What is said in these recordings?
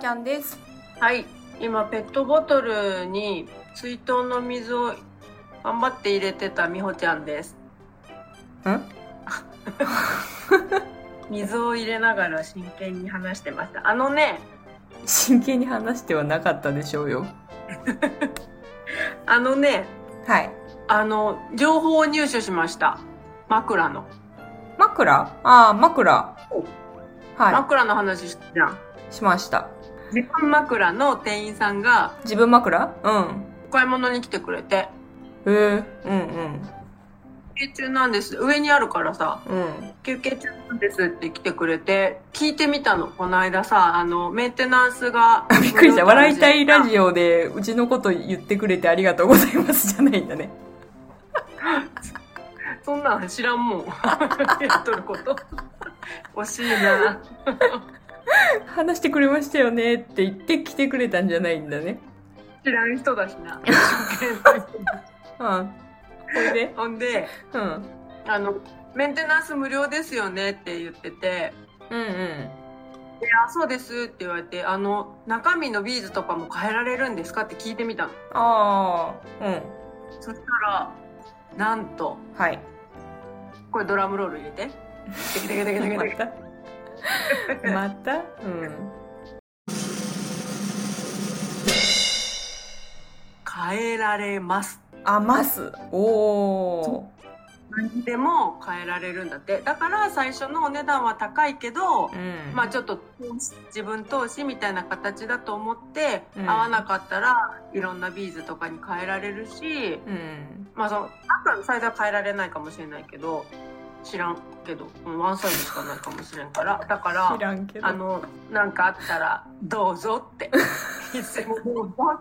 ちゃんです。はい今ペットボトルに水筒の水を頑張って入れてたみほちゃんですん 水を入れながら真剣に話してましたあのね真剣に話してはなかったでしょうよ。あのねはい。あの情報を入手しました枕の、枕？ああ、枕。は枕の話したじゃんい。しました。自分枕の店員さんが自分枕？うん。お買い物に来てくれてへえ、うん休憩中なんです上にあるからさうん。うん。休憩中なんですって来てくれて聞いてみたのこの間さあのメンテナンスが びっくりした。笑いたいラオジオで、うちのこと言ってくれてありがとうございますじゃないんだね。そんなん知らんもん やっとること惜しいな 話してくれましたよねって言って来てくれたんじゃないんだね。知らん人だしな うん。ほいで？ほんでうん。あのメンテナンス無料ですよねって言っててうんうん。「いやそうです」って言われてあの中身のビーズとかも変えられるんですかって聞いてみたのああ、うん。そしたらなんとはい。これドラムロール入れてテケテケテケテケテケ また？うん。変えられますあ、ます。おー。何でも変えられるんだってだから最初のお値段は高いけど、うん。まあちょっと自分投資みたいな形だと思って、うん合わなかったらいろんなビーズとかに変えられるしうん。まあその赤のサイズは変えられないかもしれないけど知らんけどうんワンサイズしかないかもしれんからだから知らんけど。あのなんかあったらどうぞっていつでもどうぞ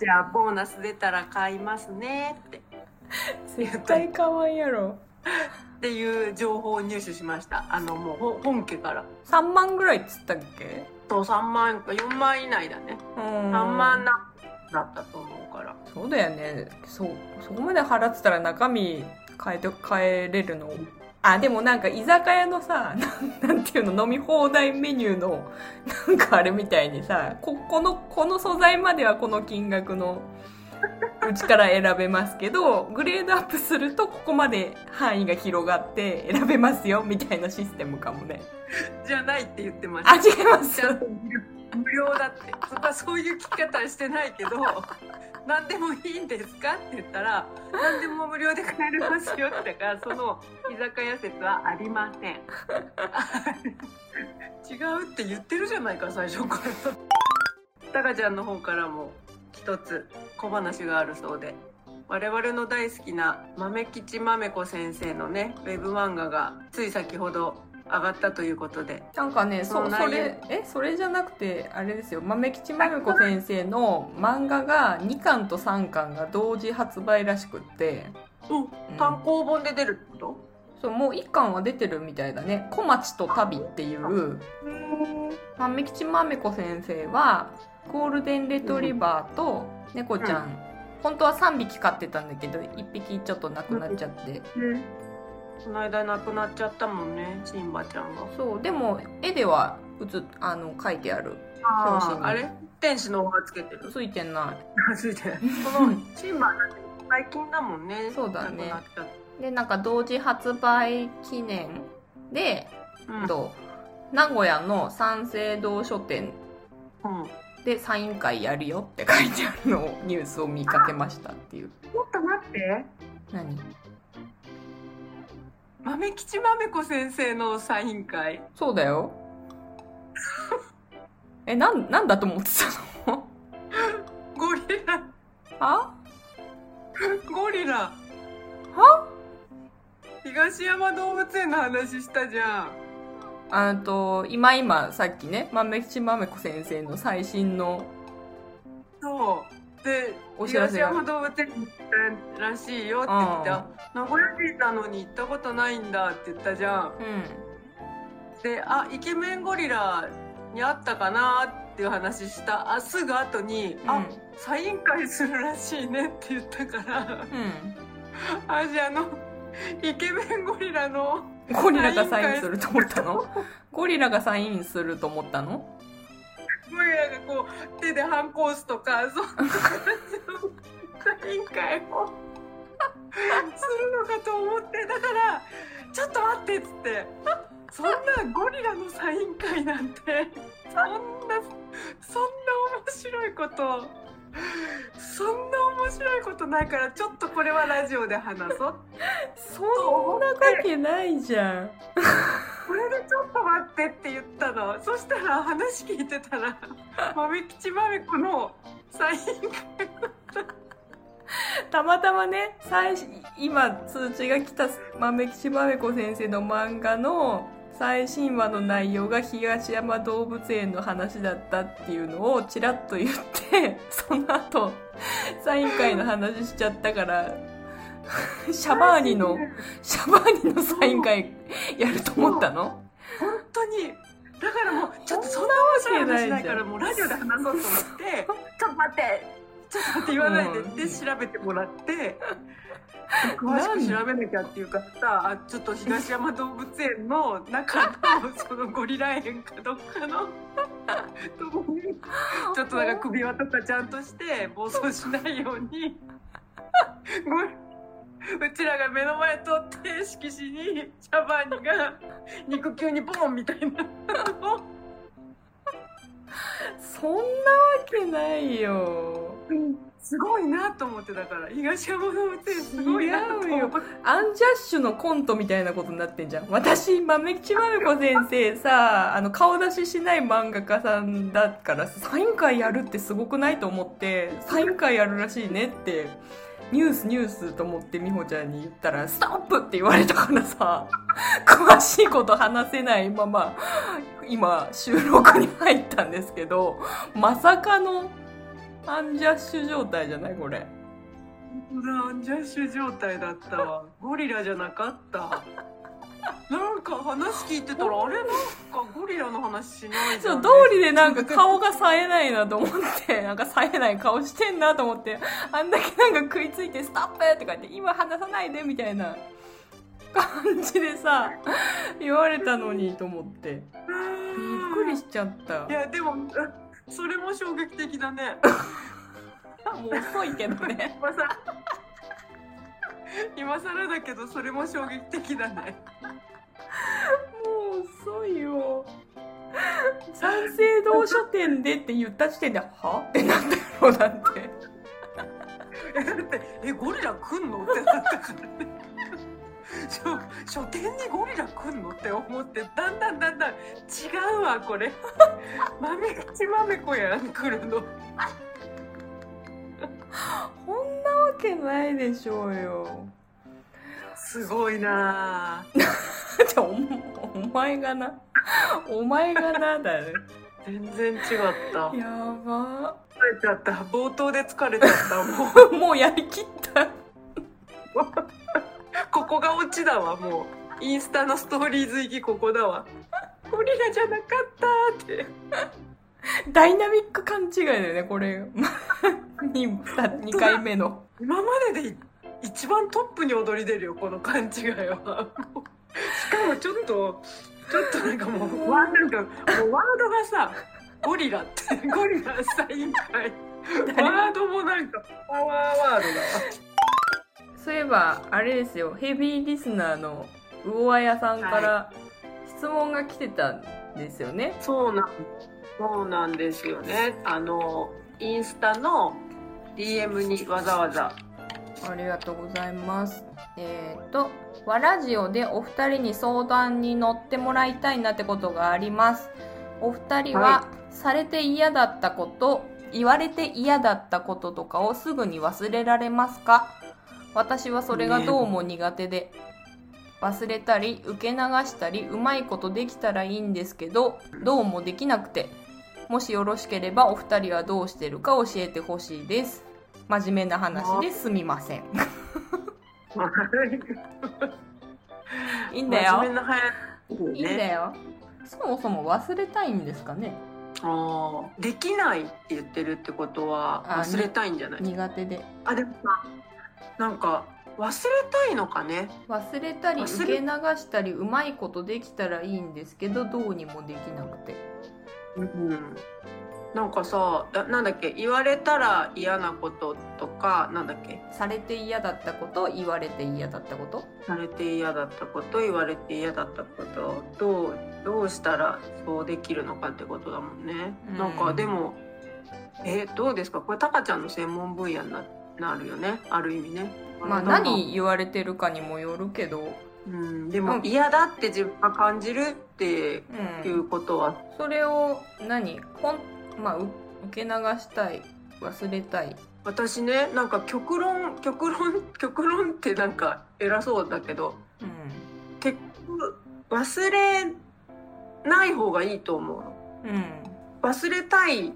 じゃあボーナス出たら買いますねって絶対買わんやろ。っていう情報を入手しましたあのもうほ本家から3万ぐらいっつったっけ？と3万円か4万円以内だねうん。3万なだったと思うからそうだよね。そう。そこまで払ってたら中身変えて、変えれるの？あ、でもなんか居酒屋のさ、な んなんていうの、飲み放題メニューの、なんかあれみたいにさ、こ、この、この素材まではこの金額の、うちから選べますけど、グレードアップするとここまで範囲が広がって選べますよ、みたいなシステムかもね。じゃないって言ってましたあ、違います無料だって。そこはそういう聞き方はしてないけど 何でもいいんですかって言ったら何でも無料で買えますよってだからその居酒屋説はありません。違うって言ってるじゃないか最初から。タカちゃんの方からも一つ小話があるそうで。我々の大好きな豆吉豆子先生のねウェブ漫画がつい先ほど上がったということで。なんかね、そ、それ、え、それじゃなくて、あれですよ、豆吉豆子先生の漫画が2巻と3巻が同時発売らしくって、うん。うん。単行本で出るってこそう、もう1巻は出てるみたいだね。小町と旅っていう、と豆吉豆子先生は、ゴールデンレトリバーと猫ちゃん、本当は3匹飼ってたんだけど、1匹ちょっと亡くなっちゃって。この間亡くなっちゃったもんねシンバちゃんが。そう、でも、絵では、うつ、あの、書いてある。表紙に。あれ？天使の輪つけてる？ついてない。ついてる このシンバなんて最近だもんね。そうだね。でなんか同時発売記念で、たうん。と名古屋の三省堂書店うん。でサイン会やるよって書いてあるのをニュースを見かけましたっていう。ちょっと待って。何？豆吉豆子先生のサイン会。そうだよ。えなんなんだと思ってたの？ゴリラ。あゴリラ。は？東山動物園の話したじゃん。あと今今さっきね豆吉豆子先生の最新のそう。でお知らせが東山動物園らしいよって言ってあ名古屋人なのに行ったことないんだって言ったじゃん。うん。であイケメンゴリラに会ったかなっていう話した。あすぐ後に、うん。あサイン会するらしいねって言ったから。うん。あじゃああのイケメンゴリラのゴリラがサインすると思ったの？ゴリラがサインすると思ったの？ゴリラがこう手で反抗すとかそんな感じのサイン会をするのかと思ってだから「ちょっと待って」っつってそんなゴリラのサイン会なんてそんなそんな面白いことそんな面白いことないからちょっとこれはラジオで話そう。そんなわけないじゃん。これでちょっと待ってって言ったの。そしたら話聞いてたら豆吉豆子のサイン会たまたまね最初今通知が来た豆吉豆子先生の漫画の最新話の内容が東山動物園の話だったっていうのをちらっと言ってその後サイン会の話しちゃったからシャバーニのシャバーニのサイン会やると思ったの？本当にだからもうちょっとそんな面白い話しないからもうラジオで話そうと思って「ちょっと待ってちょっと待って言わないで」って調べてもらって。詳しく調べなきゃっていうかさあちょっと東山動物園の中のそのゴリラ園かどっかのとこにちょっとなんか首輪とかちゃんとして暴走しないように。うちらが目の前通って色紙にシャバーニが肉球にボンみたいなのをそんなわけないよ。すごいなと思ってだから。東山動物園すごいなと思って。アンジャッシュのコントみたいなことになってんじゃん。私豆吉豆子先生さ あの顔出ししない漫画家さんだからサイン会やるってすごくないと思ってサイン会やるらしいねってニュースニュースと思って美穂ちゃんに言ったら「ストップ!」って言われたからさ 詳しいこと話せないまま今収録に入ったんですけどまさかのアンジャッシュ状態じゃない？これ。アンジャッシュ状態だったわゴリラじゃなかったなんか話聞いてたらあれなんかゴリラの話しないじゃそうん通りでなんか顔が冴えないなと思って、なんか冴えない顔してんなと思って、あんだけなんか食いついてストップとか言って、今話さないでみたいな感じでさ、言われたのにと思って、びっくりしちゃったい。やでもあそれも衝撃的だね もう遅いけどね。今さ 今更だけどそれも衝撃的だね。もう遅いよ。三省堂書店でって言った時点で、は？ってなったよ、だって。えだってえゴリラ来んの？ってなったからね書書店にゴリラ来んのって思ってだんだんだんだん。違うわこれ。豆口豆子やん来るのけないでしょうよ。すごいな。ぁ じゃあおお前がな。お前がなだよ全然違った。やば。疲れちゃった。冒頭で疲れちゃったもう。もうやりきった。ここがオチだわもう。インスタのストーリーズ行きここだわ。ゴリラじゃなかったって。ダイナミック勘違いだよねこれ。2, 2回目の今までで一番トップに躍り出るよこの勘違いは。しかもちょっとちょっとなんかもうわなんかもうワードがさゴリラってゴリラサイン会ワードもなんかパワーワードだ。わそういえばあれですよヘビーリスナーの魚あやさんから質問が来てたんですよね、そうなんそうなんですよね。あのインスタの DM にわざわざ。ありがとうございます。えっ、と、わラジオでお二人に相談に乗ってもらいたいなってことがあります。お二人は、はされて嫌だったこと、言われて嫌だったこととかをすぐに忘れられますか？私はそれがどうも苦手で、忘れたり、受け流したり、うまいことできたらいいんですけど、どうもできなくて、もしよろしければお二人はどうしてるか教えてほしいです。真面目な話ですみません。いいんだよ。真面目な話いいんだよ。そもそも忘れたいんですかねあーできないって言ってるってことはあ忘れたいんじゃない？苦手で。あでもさなんか忘れたいのかね？忘れたり、受け流したり、うまいことできたらいいんですけど、どうにもできなくて。うんなんかさななんだっけ言われたら嫌なこととかなんだっけ？されて嫌だったこと言われて嫌だったこと？されて嫌だったこと言われて嫌だったこと。どうどうしたらそうできるのかってことだもんね。うん。なんかでもえどうですか？これタカちゃんの専門分野にななるよね？ある意味ね。まあ何言われてるかにもよるけど、うん、でもうん。嫌だって自分が感じるってうんいうことは、それを何？ほん、まあ、う受け流したい忘れたい。私ねなんか極論極論極論ってなんか偉そうだけどうん。結局忘れない方がいいと思うの。うん。忘れたい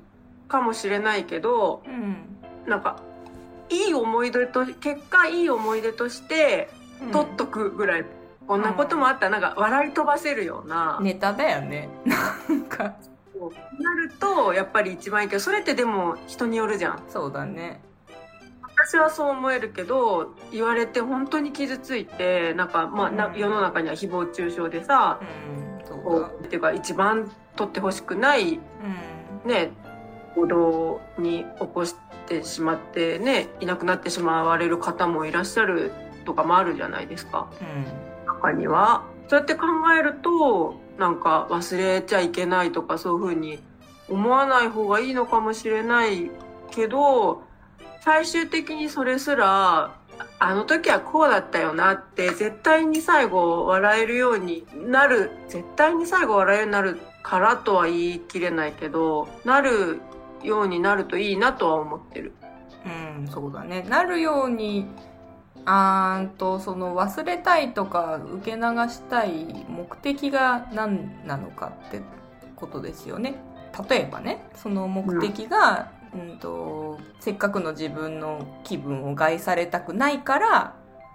かもしれないけどうん。なんかいい思い出と結果いい思い出としてうん。取っとくぐらい、こんなこともあったらなんか笑い飛ばせるような、ネタだよね。なんか。なるとやっぱり一番いいけどそれってでも人によるじゃん。そうだね。私はそう思えるけど言われて本当に傷ついてなんか、まあなうん。世の中には誹謗中傷でさうんうっていうか一番取ってほしくないうん。ね行動に起こしてしまってねいなくなってしまわれる方もいらっしゃるとかもあるじゃないですか。うん中には。そうやって考えるとなんか忘れちゃいけないとかそういうふうに思わない方がいいのかもしれないけど最終的にそれすらあの時はこうだったよなって絶対に最後笑えるようになる絶対に最後笑えるようになるからとは言い切れないけどなるようになるといいなとは思ってる。うん、そうだね。なるように、あーんと、その忘れたいとか受け流したい目的が何なのかってことですよね。例えばね、その目的が、うん、とせっかくの自分の気分を害されたくないから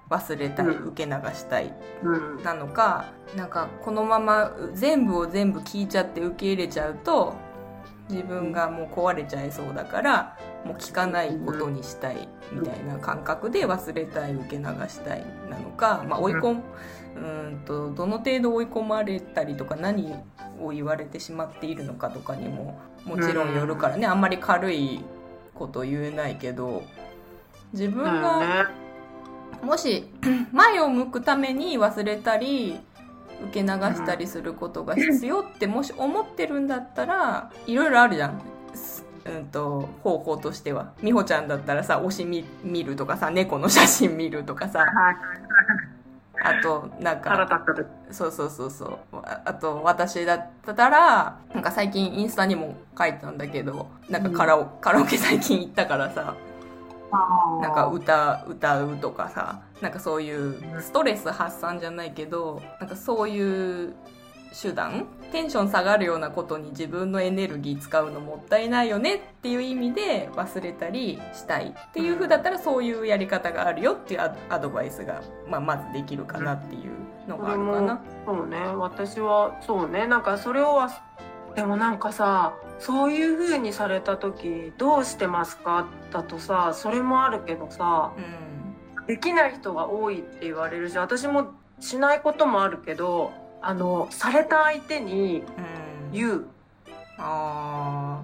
忘れたい、うん。受け流したいうん。なのかなんかこのまま全部を全部聞いちゃって受け入れちゃうと自分がもう壊れちゃいそうだからもう聞かないことにしたいみたいな感覚で忘れたい受け流したいなのか、まあ、追い込むうーんとどの程度追い込まれたりとか何を言われてしまっているのかとかにももちろんよるからねあんまり軽いこと言えないけど自分がね。もし 前を向くために忘れたり受け流したりすることが必要ってもし思ってるんだったらいろいろあるじゃん。すうんと方法としては。美穂ちゃんだったらさ推し見見るとかさ猫の写真見るとかさ。はい。あとなん腹かそうそうそうそう。ああと私だったらなんか最近インスタにも書いたんだけどなんかカラオ,、カラオケ最近行ったからさ。なんか歌歌うとかさ。なんかそういうストレス発散じゃないけどなんかそういう手段テンション下がるようなことに自分のエネルギー使うのもったいないよねっていう意味で忘れたりしたいっていう風だったらそういうやり方があるよっていうアドバイスが、まあ、まずできるかなっていうのがあるかな。そうね。私はそうね。なんかそれをはでもなんかさそういう風にされた時どうしてますかだとさそれもあるけどさうん。できない人が多いって言われるし私もしないこともあるけどあのされた相手にうん、言うあ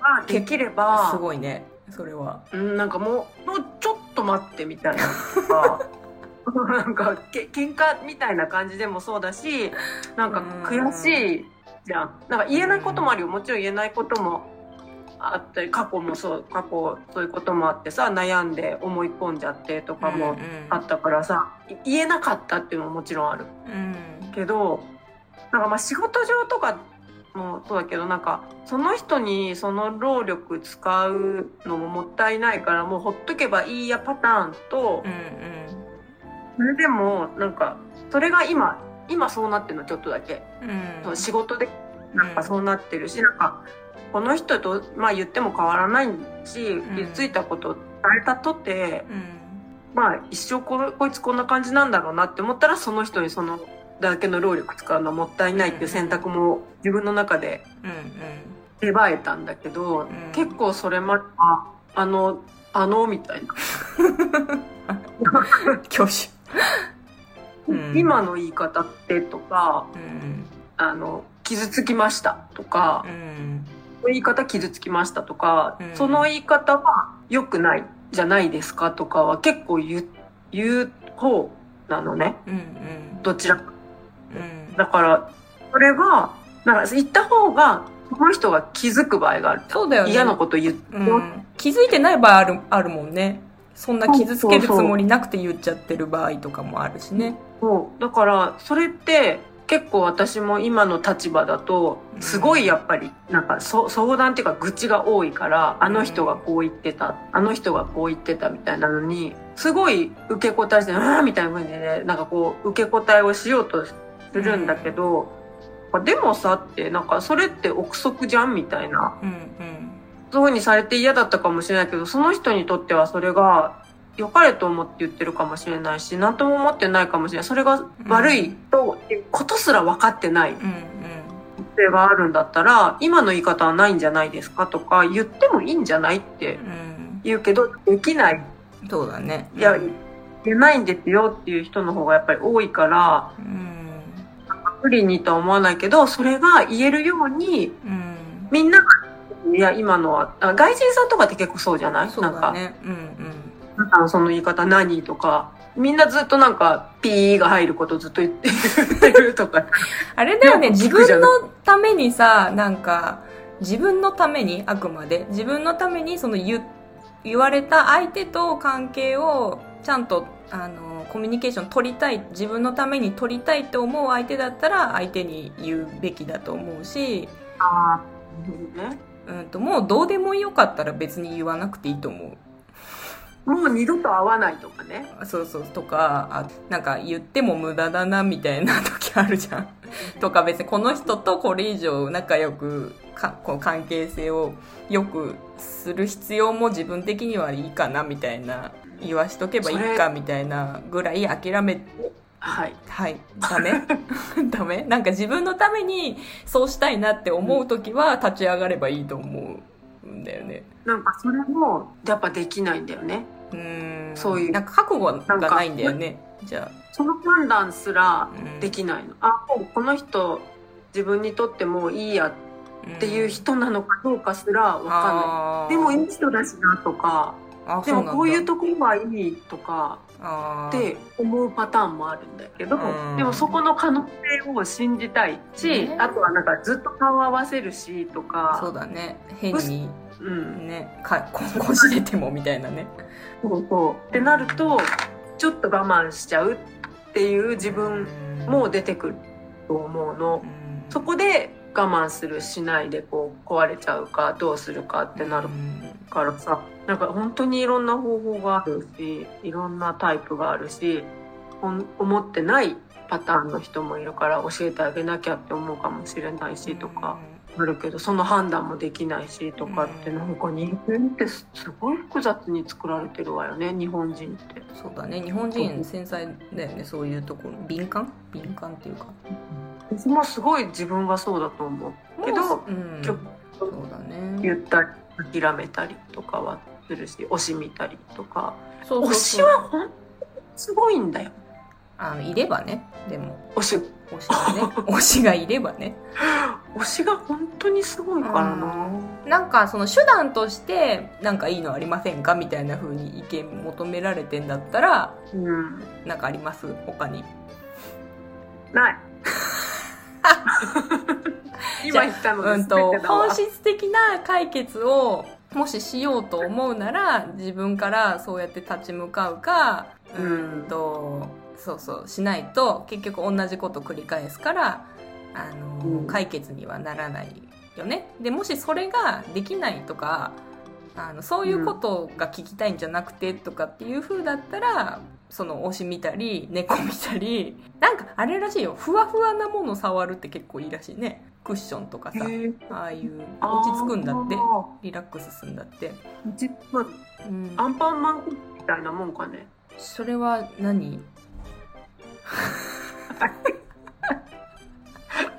ができれーばすごいねそれは。うん、なんかもう、もうちょっと待ってみたいなとか、なんかけ喧嘩みたいな感じでもそうだし、なんか悔しいじゃん。なんか言えないこともあるよ。もちろん言えないこともあったり、過去もそう、過去そういうこともあってさ、悩んで思い込んじゃってとかもあったからさ、い言えなかったっていうのももちろんある。うんけどなんかまあ仕事上とかもそうだけどなんかその人にその労力使うのももったいないからもうほっとけばいいやパターンとうんそれでもなんかそれが今今そうなってるのちょっとだけ、うん。仕事でなんかそうなってるし、なんかこの人とまあ言っても変わらないし、ん。言っついたこと伝えたとてうん。まあ一生ここいつこんな感じなんだろうなって思ったらその人にそのだけの労力使うのはもったいないっていう選択も自分の中でうん芽生えたんだけど、ん。結構それまではあのあのみたいな、うん挙手、うん。今の言い方ってとかうん。あの傷つきましたとかう、ん。の言い方傷つきましたとか、うん。その言い方は良くないじゃないですかとかは結構言う、言う方なのね。うんうん。どちらか。うん。だから、それは、なんか言った方が、その人が気づく場合がある。そうだよね。嫌なこと言って、うん、気づいてない場合あるあるもんね。そんな傷つけるつもりなくて言っちゃってる場合とかもあるしね。そう。だからそれって結構私も今の立場だとすごいやっぱりなんかそ相談っていうか愚痴が多いからあの人がこう言ってたあの人がこう言ってたみたいなのにすごい受け答えして「ああ」みたいな風にねなんかこう受け答えをしようとするんだけど、でもさってなんかそれって憶測じゃんみたいな。うんうん。そういう風にされて嫌だったかもしれないけどその人にとってはそれが良かれと思って言ってるかもしれないし何とも思ってないかもしれない。それが悪いということすら分かってないうんがあるんだったら今の言い方はないんじゃないですかとか言ってもいいんじゃないってうん。言うけどできない。そうだね。いや言えないんですよっていう人の方がやっぱり多いからうん不利にとは思わないけどそれが言えるようにうん。みんながいや今のはあ外人さんとかって結構そうじゃない？そうなんか。うんうん。その言い方何？とか、みんなずっとなんか、ピーが入ることずっと言ってるとか。あれだよね、自分のためにさ、なんか、自分のために、あくまで、自分のために、その言、言われた相手と関係を、ちゃんと、あの、コミュニケーション取りたい、自分のために取りたいって思う相手だったら、相手に言うべきだと思うし、ああ、ね。うんと、もうどうでもよかったら別に言わなくていいと思う。もう二度と会わないとかね。そうそう、とか、あ、なんか言っても無駄だな、みたいな時あるじゃん。とか別にこの人とこれ以上仲良く、かこの関係性を良くする必要も自分的にはいいかな、みたいな。言わしとけばいいか、みたいなぐらい諦め、はい。はい、ダメ？ダメ？なんか自分のためにそうしたいなって思う時は立ち上がればいいと思うんだよね。なんかそれも、やっぱできないんだよね。うーん。そういうなんか覚悟がないんだよね。じゃあ。その判断すらうんできないの。あ、もうこの人、自分にとってもういいやっていう人なのかどうかすらわかんない。でもいい人だしなとか、あでもこういうとところはいいとか、って思うパターンもあるんだけど、うん。でもそこの可能性を信じたいし、ね。あとはなんかずっと顔合わせるしとそうか、だね。変にうん、ねか ここじれてもみたいなね。そうそう。ってなると、ちょっと我慢しちゃうっていう自分も出てくると思うの。そこで我慢するしないでこう壊れちゃうかどうするかってなるからさ。なんか本当にいろんな方法があるしいろんなタイプがあるし思ってないパターンの人もいるから教えてあげなきゃって思うかもしれないしとかあるけどその判断もできないしとかってうん。なんか人間ってすすごい複雑に作られてるわよね日本人って。そうだね。日本人繊細だよねそういうところ。敏感？敏感っていうか私もすごい自分がそうだと思う。けどもううん。ちょそうだね。言ったり諦めたりとかはするし推し見たりとか。そうそう推しはほんとすごいんだよ。あのいればねでも。推し。推しがね。推しがいればね。推しが本当にすごいからな。なんかその手段としてなんかいいのありませんかみたいな風に意見求められてんだったらうん。なんかあります？他に。ない 今言ったのでうんと本質的な解決をもししようと思うなら自分からそうやって立ち向かうかううんんとそうそうしないと結局同じこと繰り返すからあの、うん。解決にはならないよね。でもしそれができないとかあのそういうことが聞きたいんじゃなくてとかっていう風だったらその推し見たり猫見たりなんかあれらしいよ。ふわふわなもの触るって結構いいらしいね。クッションとかさああいう落ち着くんだって。あリラックスするんだって、ー落ち着く。うん、アンパンマンみたいなもんかね。それは何？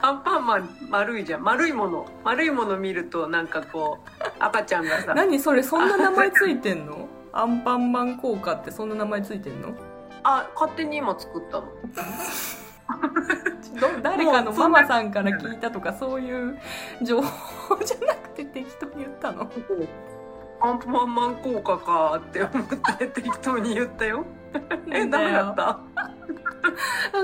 アンパンマン丸いじゃん。丸いもの。丸いもの見るとなんかこう赤ちゃんがさ。何それそんな名前ついてんの？アンパンマン効果ってそんな名前ついてんの？あ勝手に今作ったの。ど誰かのママさんから聞いたとかそういう情報じゃなくて適当に言ったの？アンパンマン効果かって思って適当に言ったよ えダメだった。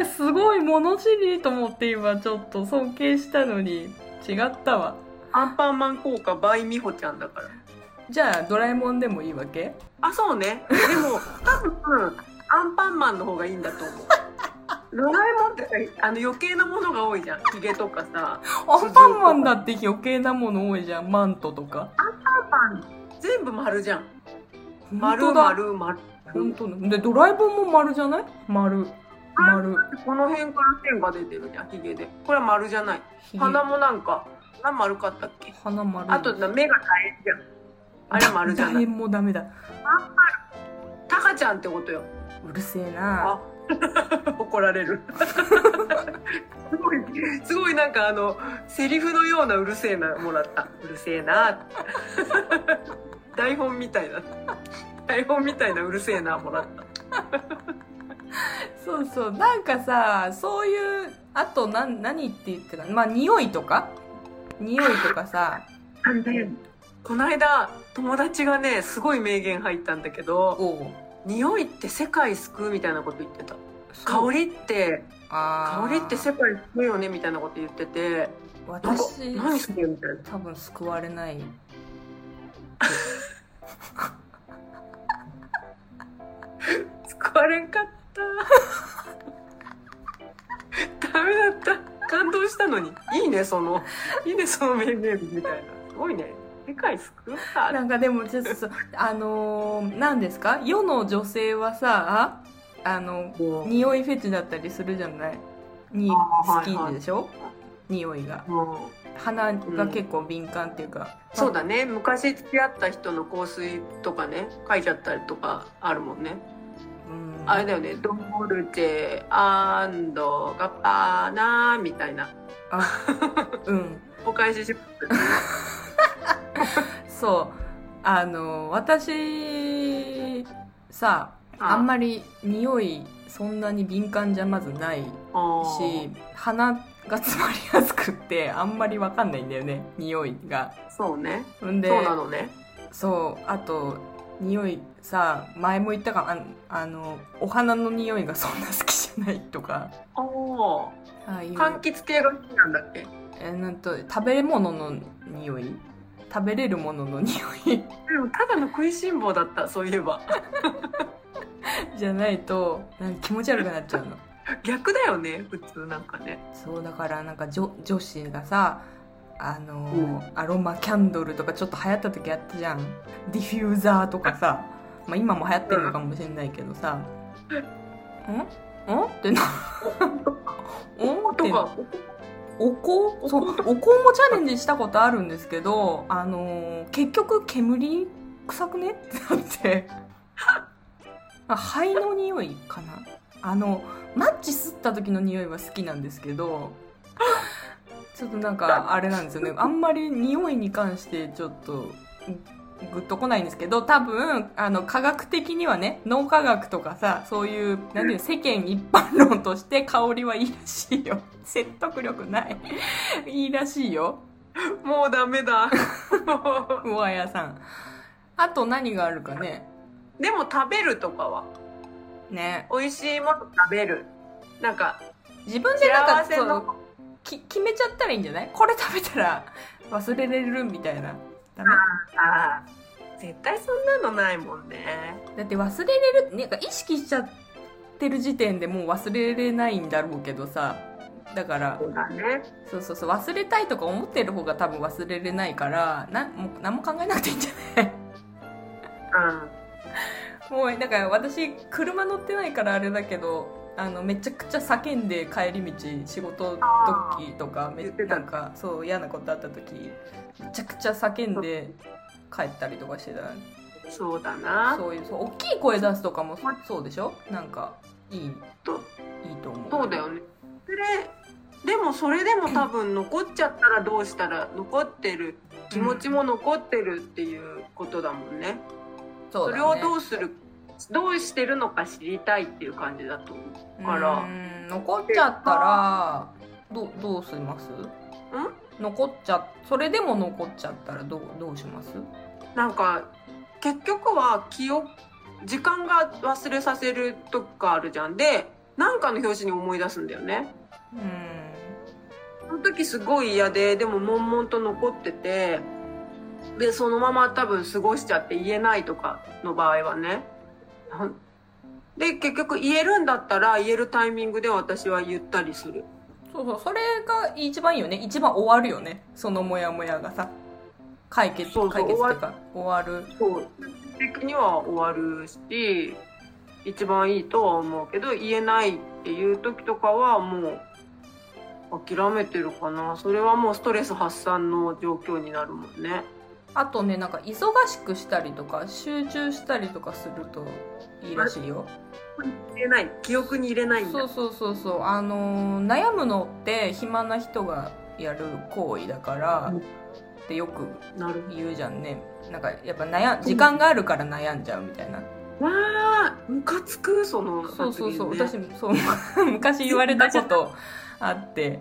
すごい物知りと思って今ちょっと尊敬したのに。違ったわ。アンパンマン効果 by 美穂ちゃんだから。じゃあドラえもんでもいいわけ？あそうね。でも多分アンパンマンの方がいいんだと思う。ドラえもんってさあの余計なものが多いじゃん。ヒゲとかさ。アンパンマンだって余計なもの多いじゃん。マントとか。アンパン全部丸じゃん。本丸丸丸。本当だ。でドラえもんも丸じゃない？丸丸。この辺から線が出てるじゃんヒゲで。これは丸じゃない。ひげ。鼻もなんか鼻丸かったっけ？鼻丸。あとな目が楕円じゃん。あれ丸じゃない。楕円もダメだ。タカちゃんってことよ。うるせえな。あ 怒られる。すごいすごいなんかあのセリフのようなうるせえなもらった。うるせえな台本みたいな。台本みたいなうるせえなもらった。そうそう。なんかさそういうあと何何って言ってたまあ匂いとか？匂いとかさ。この間友達がねすごい名言入ったんだけど匂いって世界救うみたいなこと言ってた。香りって香りって世界救うよねみたいなこと言ってて私何するよみたいな。多分救われない救われんかった。ダメだった。感動したのに。いいねその。いいねその名言みたいな。すごいね。世界救ったなんかでもちょっとそうあのー、何ですか？世の女性はさあの匂いフェチだったりするじゃない？に好きでしょ、匂いが。も鼻が結構敏感っていうか、うそうだね。昔付き合った人の香水とかね書いちゃったりとかあるもんね。うん。あれだよね。ドルチェガッパーナみたいな。あうん。お返しし そう。あの私さあ。んまり匂いそんなに敏感じゃまずないし鼻が詰まりやすくってあんまりわかんないんだよね匂いが。そうね。んでそうなのね。そうあと匂いさ前も言ったかああのお花の匂いがそんな好きじゃないとか。おおああいう柑橘系が好きなんだっけ？えなんと食べ物の匂い？食べれるものの匂い？でもただの食いしん坊だったそういえば。じゃないとなんか気持ち悪くなっちゃうの 逆だよね普通なんかね。そうだからなんか女女子がさあのーうん。アロマキャンドルとかちょっと流行った時あったじゃん。ディフューザーとかさ、まあ、今も流行ってるのかもしれないけどさ「ん？ん?」ってな「ん?」ってとかお香？そう。お香？もチャレンジしたことあるんですけどあのー結局煙臭くね？ってなって。あ 灰の匂いかな？あのマッチ吸った時の匂いは好きなんですけど ちょっとなんかあれなんですよね。あんまり匂いに関してちょっとグッとこないんですけど多分あの科学的にはね脳科学とかさそういうなんていうの世間一般論として香りはいいらしいよ。説得力ない。いいらしいよ。もうダメだ。うわやさん。あと何があるかね。でも食べるとかはね美味しいもの食べる。なんか自分でなんかそうき決めちゃったらいいんじゃない？これ食べたら忘れれるみたいな。ダメ？あー絶対そんなのないもんね。だって忘れれるなんか意識しちゃってる時点でもう忘れれないんだろうけどさ。だからそうだね。そうそうそう忘れたいとか思ってる方が多分忘れれないからなもう何も考えなくていいんじゃない？うんもうだから私車乗ってないからあれだけどあのめちゃくちゃ叫んで帰り道仕事時とかめなんかそう嫌なことあった時めちゃくちゃ叫んで帰ったりとかしてた。そうだな。そういうそう大きい声出すとかもそうでしょ？なんかいいといいと思う。そうだよね。それでもそれでも多分残っちゃったらどうしたら残ってる気持ちも残ってるっていうことだもんね、そそれをどうするどうしてるのか知りたいっていう感じだと思うから。うん残っちゃったらどどうします？残っちゃそれでも残っちゃったらどうどうします？なんか結局は記憶時間が忘れさせるとかあるじゃん。でなんかの表紙に思い出すんだよね。うん。その時すごい嫌ででも悶々と残っててでそのまま多分過ごしちゃって言えないとかの場合はねで結局言えるんだったら言えるタイミングで私は言ったりする。そうそうそれが一番いいよね。一番終わるよね。そのモヤモヤがさ。解決そう解決っていうか終わる。そう的には終わるし一番いいとは思うけど言えないっていう時とかはもう諦めてるかな。それはもうストレス発散の状況になるもんね。あとねなんか忙しくしたりとか集中したりとかするといいらしいよ。入れない。記憶に入れないんだ。そうそうそうそう。あのー悩むのって暇な人がやる行為だから、うん。ってよくなる言うじゃんね。なんかやっぱ悩ん時間があるから悩んじゃうみたいな、わあムカつくそのそうそうそう、発言ね。私そう。昔言われたことあって。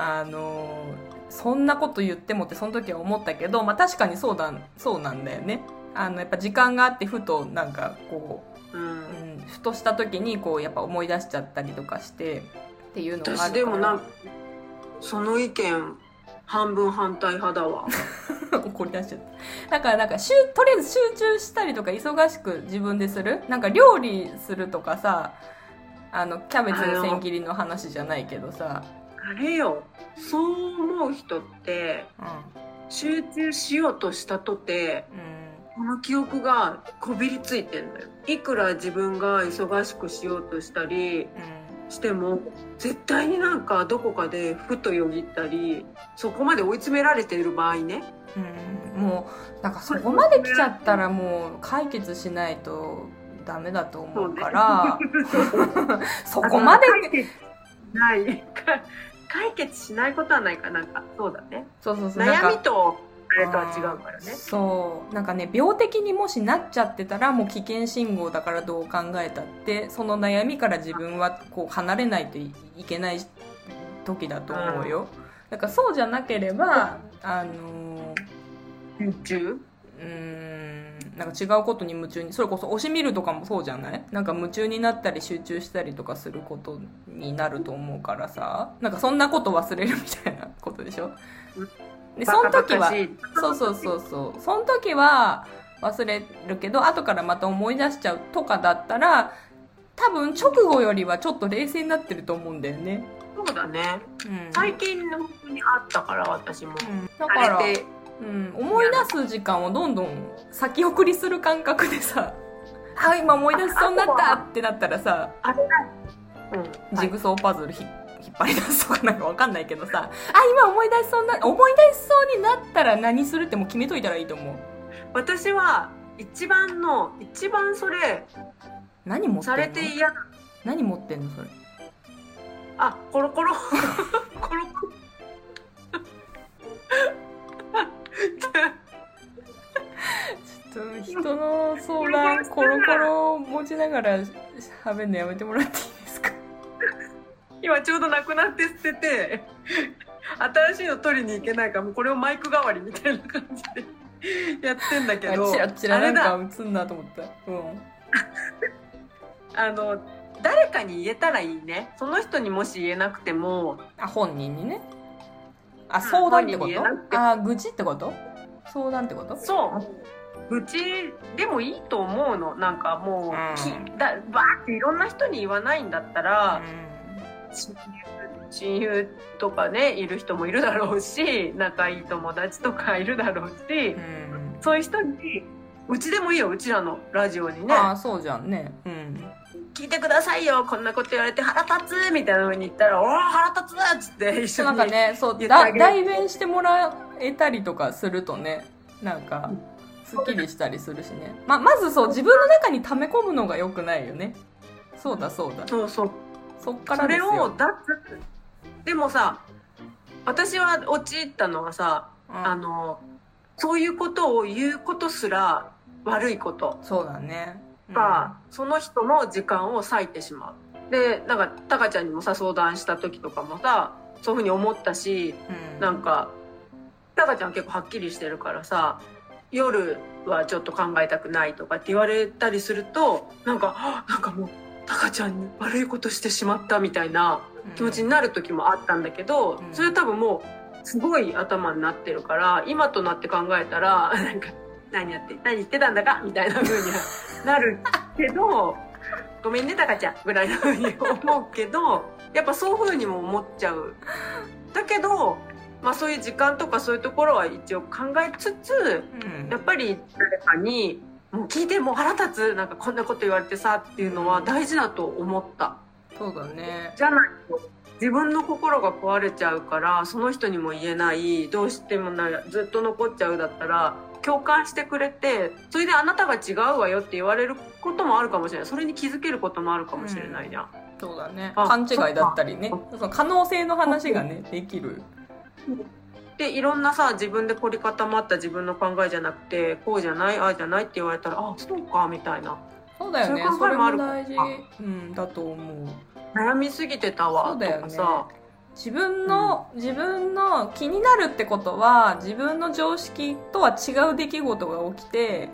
あのそんなこと言ってもってその時は思ったけど、まあ、確かにそうだそうなんだよね。あのやっぱ時間があってふとなんかこう、うん。うん、ふとした時にこうやっぱ思い出しちゃったりとかしてっていうのがあるでもなんその意見半分反対派だわ。怒り出しちゃった。だからなんかしゅとりあえず集中したりとか忙しく自分でする？なんか料理するとかさあのキャベツの千切りの話じゃないけどさ、あれよ。そう思う人ってう集中しようとしたとてんうん、この記憶がこびりついてんだよいくら自分が忙しくしようとしたりしても絶対になんかどこかでふとよぎったりそこまで追い詰められている場合ね。うん、もうなんかそこまで来ちゃったらもう解決しないとダメだと思うから。そ こまで。ない。か 解決しないことはないか。なんかそうだね。そうそうそう。悩みとあれとは違うからねそう。なんかね病的にもしなっちゃってたらもう危険信号だからどう考えたってその悩みから自分はこう離れないといけない時だと思うよ、だからそうじゃなければあの集中？うーんなんか違うことに夢中にそれこそ推し見るとかもそうじゃない？なんか夢中になったり集中したりとかすることになると思うからさ。なんかそんなこと忘れるみたいなことでしょ？でその時はそうそうそうそう。その時は忘れるけど後からまた思い出しちゃうとかだったら多分直後よりはちょっと冷静になってると思うんだよね。そうだね。うん、最近の本当にあったから私も。うん。だからうん、思い出す時間をどんどん先送りする感覚でさ あ今思い出しそうになったってなったらさあれだ。うん。ジグソーパズルひ引っ張り出すとかなんかわかんないけどさ。あ今思い出しそうな思い出しそうになったら何するってもう決めといたらいいと思う。私は一番の一番それ何持ってんの？されて嫌な何持ってんのそれ？あコロコロ。コロコロ。ちょっと人の相談 コロコロ持ちながら喋るのやめてもらっていい？今ちょうどなくなって捨てて新しいの取りに行けないからもうこれをマイク代わりみたいな感じでやってんだけどチラチラなんか映んなと思った。うん。あの誰かに言えたらいいね。その人にもし言えなくてもあ本人にね。あん相談ってこと？あ愚痴ってこと？相談ってこと？そう。愚痴でもいいと思うの。なんかもう、うん。きだバーっていろんな人に言わないんだったら、親友親友とかねいる人もいるだろうし仲いい友達とかいるだろうし、うん。そういう人にうちでもいいようちらのラジオにね。ああそうじゃんね。うん。聞いてくださいよこんなこと言われて腹立つみたいな風に言ったら「おお腹立つ!」っつって一緒になんかねそう代弁してもらえたりとかするとねなんかすっきりしたりするしね。ままずそう自分の中に溜め込むのが良くないよね。そうだそうだ。そうそうそっからそれを出すでもさ私は陥ったのはさうん。あのそういうことを言うことすら悪いこと。そうだね。うん。が、その人の時間を割いてしまう。でなんかタカちゃんにもさ相談した時とかもさそういうふうに思ったしうん。なんかタカちゃん結構はっきりしてるからさ夜はちょっと考えたくないとかって言われたりするとなんかあなんかもうタカちゃんに悪いことしてしまったみたいな気持ちになる時もあったんだけど、うん。それ多分もうすごい頭になってるから今となって考えたら なんか何やって何言ってたんだかみたいな風には なるけどごめんねタカちゃんぐらいの風に思うけどやっぱそういう風にも思っちゃう。だけどまあそういう時間とかそういうところは一応考えつつうん。やっぱり誰かに「もう聞いてもう腹立つなんかこんなこと言われてさ」っていうのは大事だと思った。そうだね。じゃないと自分の心が壊れちゃうからその人にも言えないどうしてもないずっと残っちゃうだったら共感してくれてそれであなたが違うわよって言われることもあるかもしれない。それに気づけることもあるかもしれないじゃん。そうだね。あ勘違いだったりね。その可能性の話がねできるでいろんなさ自分で凝り固まった自分の考えじゃなくてこうじゃないああじゃないって言われたらあそうかみたいな。そうだよね。そういう考それえもあるも大事、うん、だと思う。悩みすぎてたわとそうだよね。かさ、自分の、自分の気になるってことは自分の常識とは違う出来事が起きて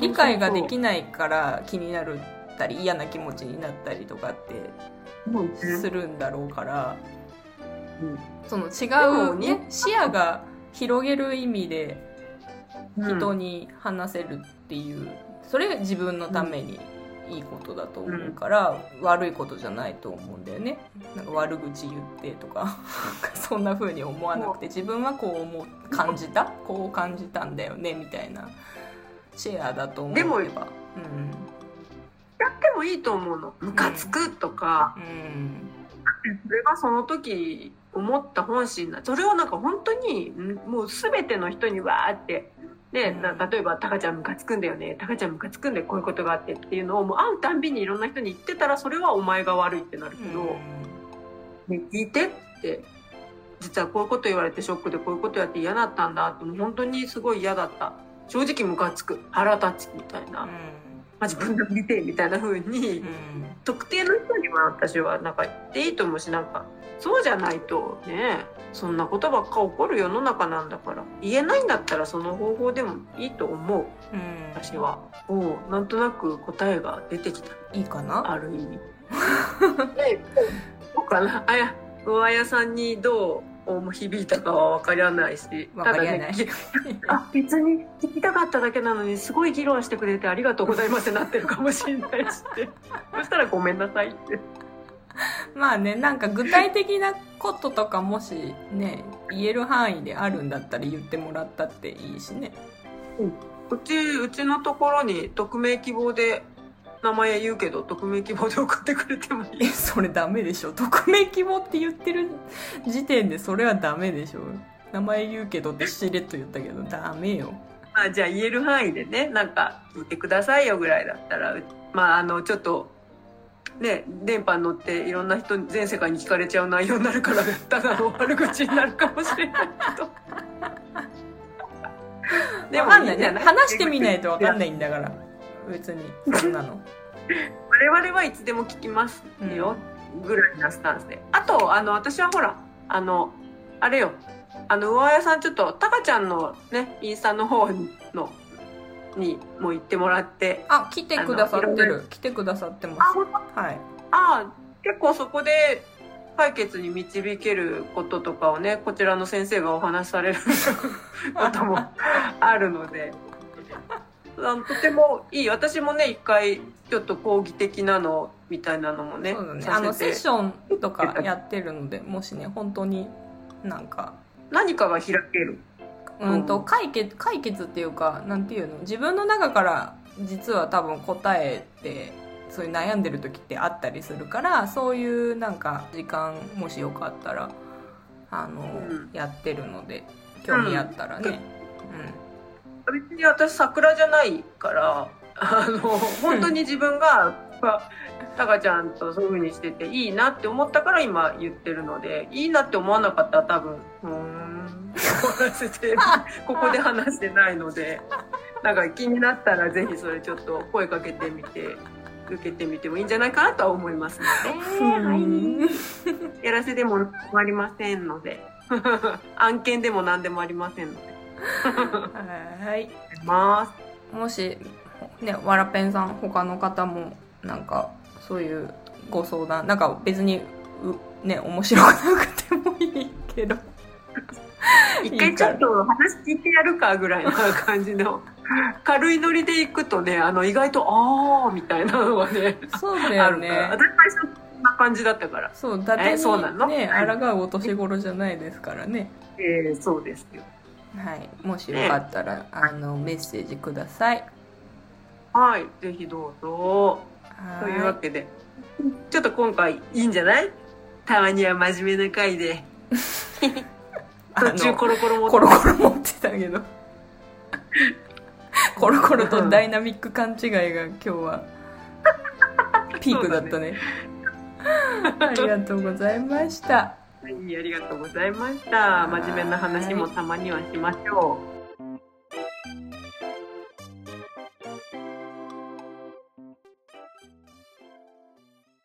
理解ができないから気になるったり嫌な気持ちになったりとかってするんだろうから、うんその違もう、ねね、視野が広げる意味でうん。人に話せるっていう、それが自分のためにいいことだと思うから、悪いことじゃないと思うんだよね。なんか悪口言ってとか そんな風に思わなくて自分はこう思う感じた？こう感じたんだよねみたいなシェアだと思えば。でもうん。やってもいいと思うの。ムカつくとか、うん。それがその時思った本心なそれをなんか本当にんもう全ての人にわーってね、な例えば「タカちゃんムカつくんだよねタカちゃんムカつくんでこういうことがあって」っていうのをもう会うたんびにいろんな人に言ってたらそれはお前が悪いってなるけど「ね、聞いて」って実はこういうこと言われてショックでこういうことやって嫌だったんだってもう本当にすごい嫌だった。正直ムカつく。腹立つみたいな、まあ、自分で見てみたいな風に、特定の人には私はなんか言っていいと思うしなんかそうじゃないとねそんなことばっか起こる世の中なんだから言えないんだったらその方法でもいいと思う。私は。おうなんとなく答えが出てきた。いいかな？ある意味。でそうかな？あや上屋さんにどう響いたかは分からないしわかりやない。ただね あ別に聞きたかっただけなのにすごい議論してくれてありがとうございますってなってるかもしれないしそしたらごめんなさいってまあねなんか具体的なこととかもしね言える範囲であるんだったら言ってもらったっていいしね。うちうちのところに匿名希望で名前言うけど匿名希望で送ってくれてもいい。えそれダメでしょ。匿名希望って言ってる時点でそれはダメでしょ。名前言うけどってしれっと言ったけどダメよ。あじゃあ言える範囲でねなんか聞いてくださいよぐらいだったらうまああのちょっとね電波に乗っていろんな人に全世界に聞かれちゃう内容になるからただの悪口になるかもしれないけど。わかんないね。じゃ話してみないとわかんないんだから別に。そんなの。我々はいつでも聞きますよ、ぐらいなスタンスで。あとあの私はほらあのあれよ。あの上屋さんちょっとタカちゃんのねインスタの方のにも行ってもらってあ来てくださってる。来てくださってまあすはい。あ結構そこで解決に導けることとかをねこちらの先生がお話しされることもあるので。とてもいい。私もね一回ちょっと講義的なのみたいなのもねね。あのセッションとかやってるのでもしね本当になんか。何かが開けるうん。とうん解決解決っていうかなんていうの？自分の中から実は多分答えってそういう悩んでる時ってあったりするからそういうなんか時間もしよかったらあの、うん。やってるので興味あったらね、別に私桜じゃないからあの本当に自分がタカちゃんとそういう風にしてていいなって思ったから今言ってるのでいいなって思わなかったら多分うーん ここで話してないのでなんか気になったらぜひそれちょっと声かけてみて受けてみてもいいんじゃないかなとは思いますので、うんはい、やらせでもありませんので。案件でも何でもありませんので。はい。ます。もしねわらぺんさん他の方もなんかそういうご相談なんか別にうね面白くなくてもいいけど 一回ちょっと話聞いてやるかぐらいな感じの。軽いノリで行くとねあの意外とああみたいなのがねそうだあよね。るから。私最初こんな感じだったから。そう伊達えそうなの？にね抗うお年頃じゃないですからね。えー、そうですよ。はい。もしよかったら、あのメッセージください。はい。ぜひどうぞ。はというわけでちょっと今回いいんじゃない？たまには真面目な回で。あ 途中のコロコロもコロコロ持ってたけど。コロコロとダイナミック勘違いが今日はピークだったね。ありがとうございました。はいありがとうございました。真面目な話もたまにはしましょう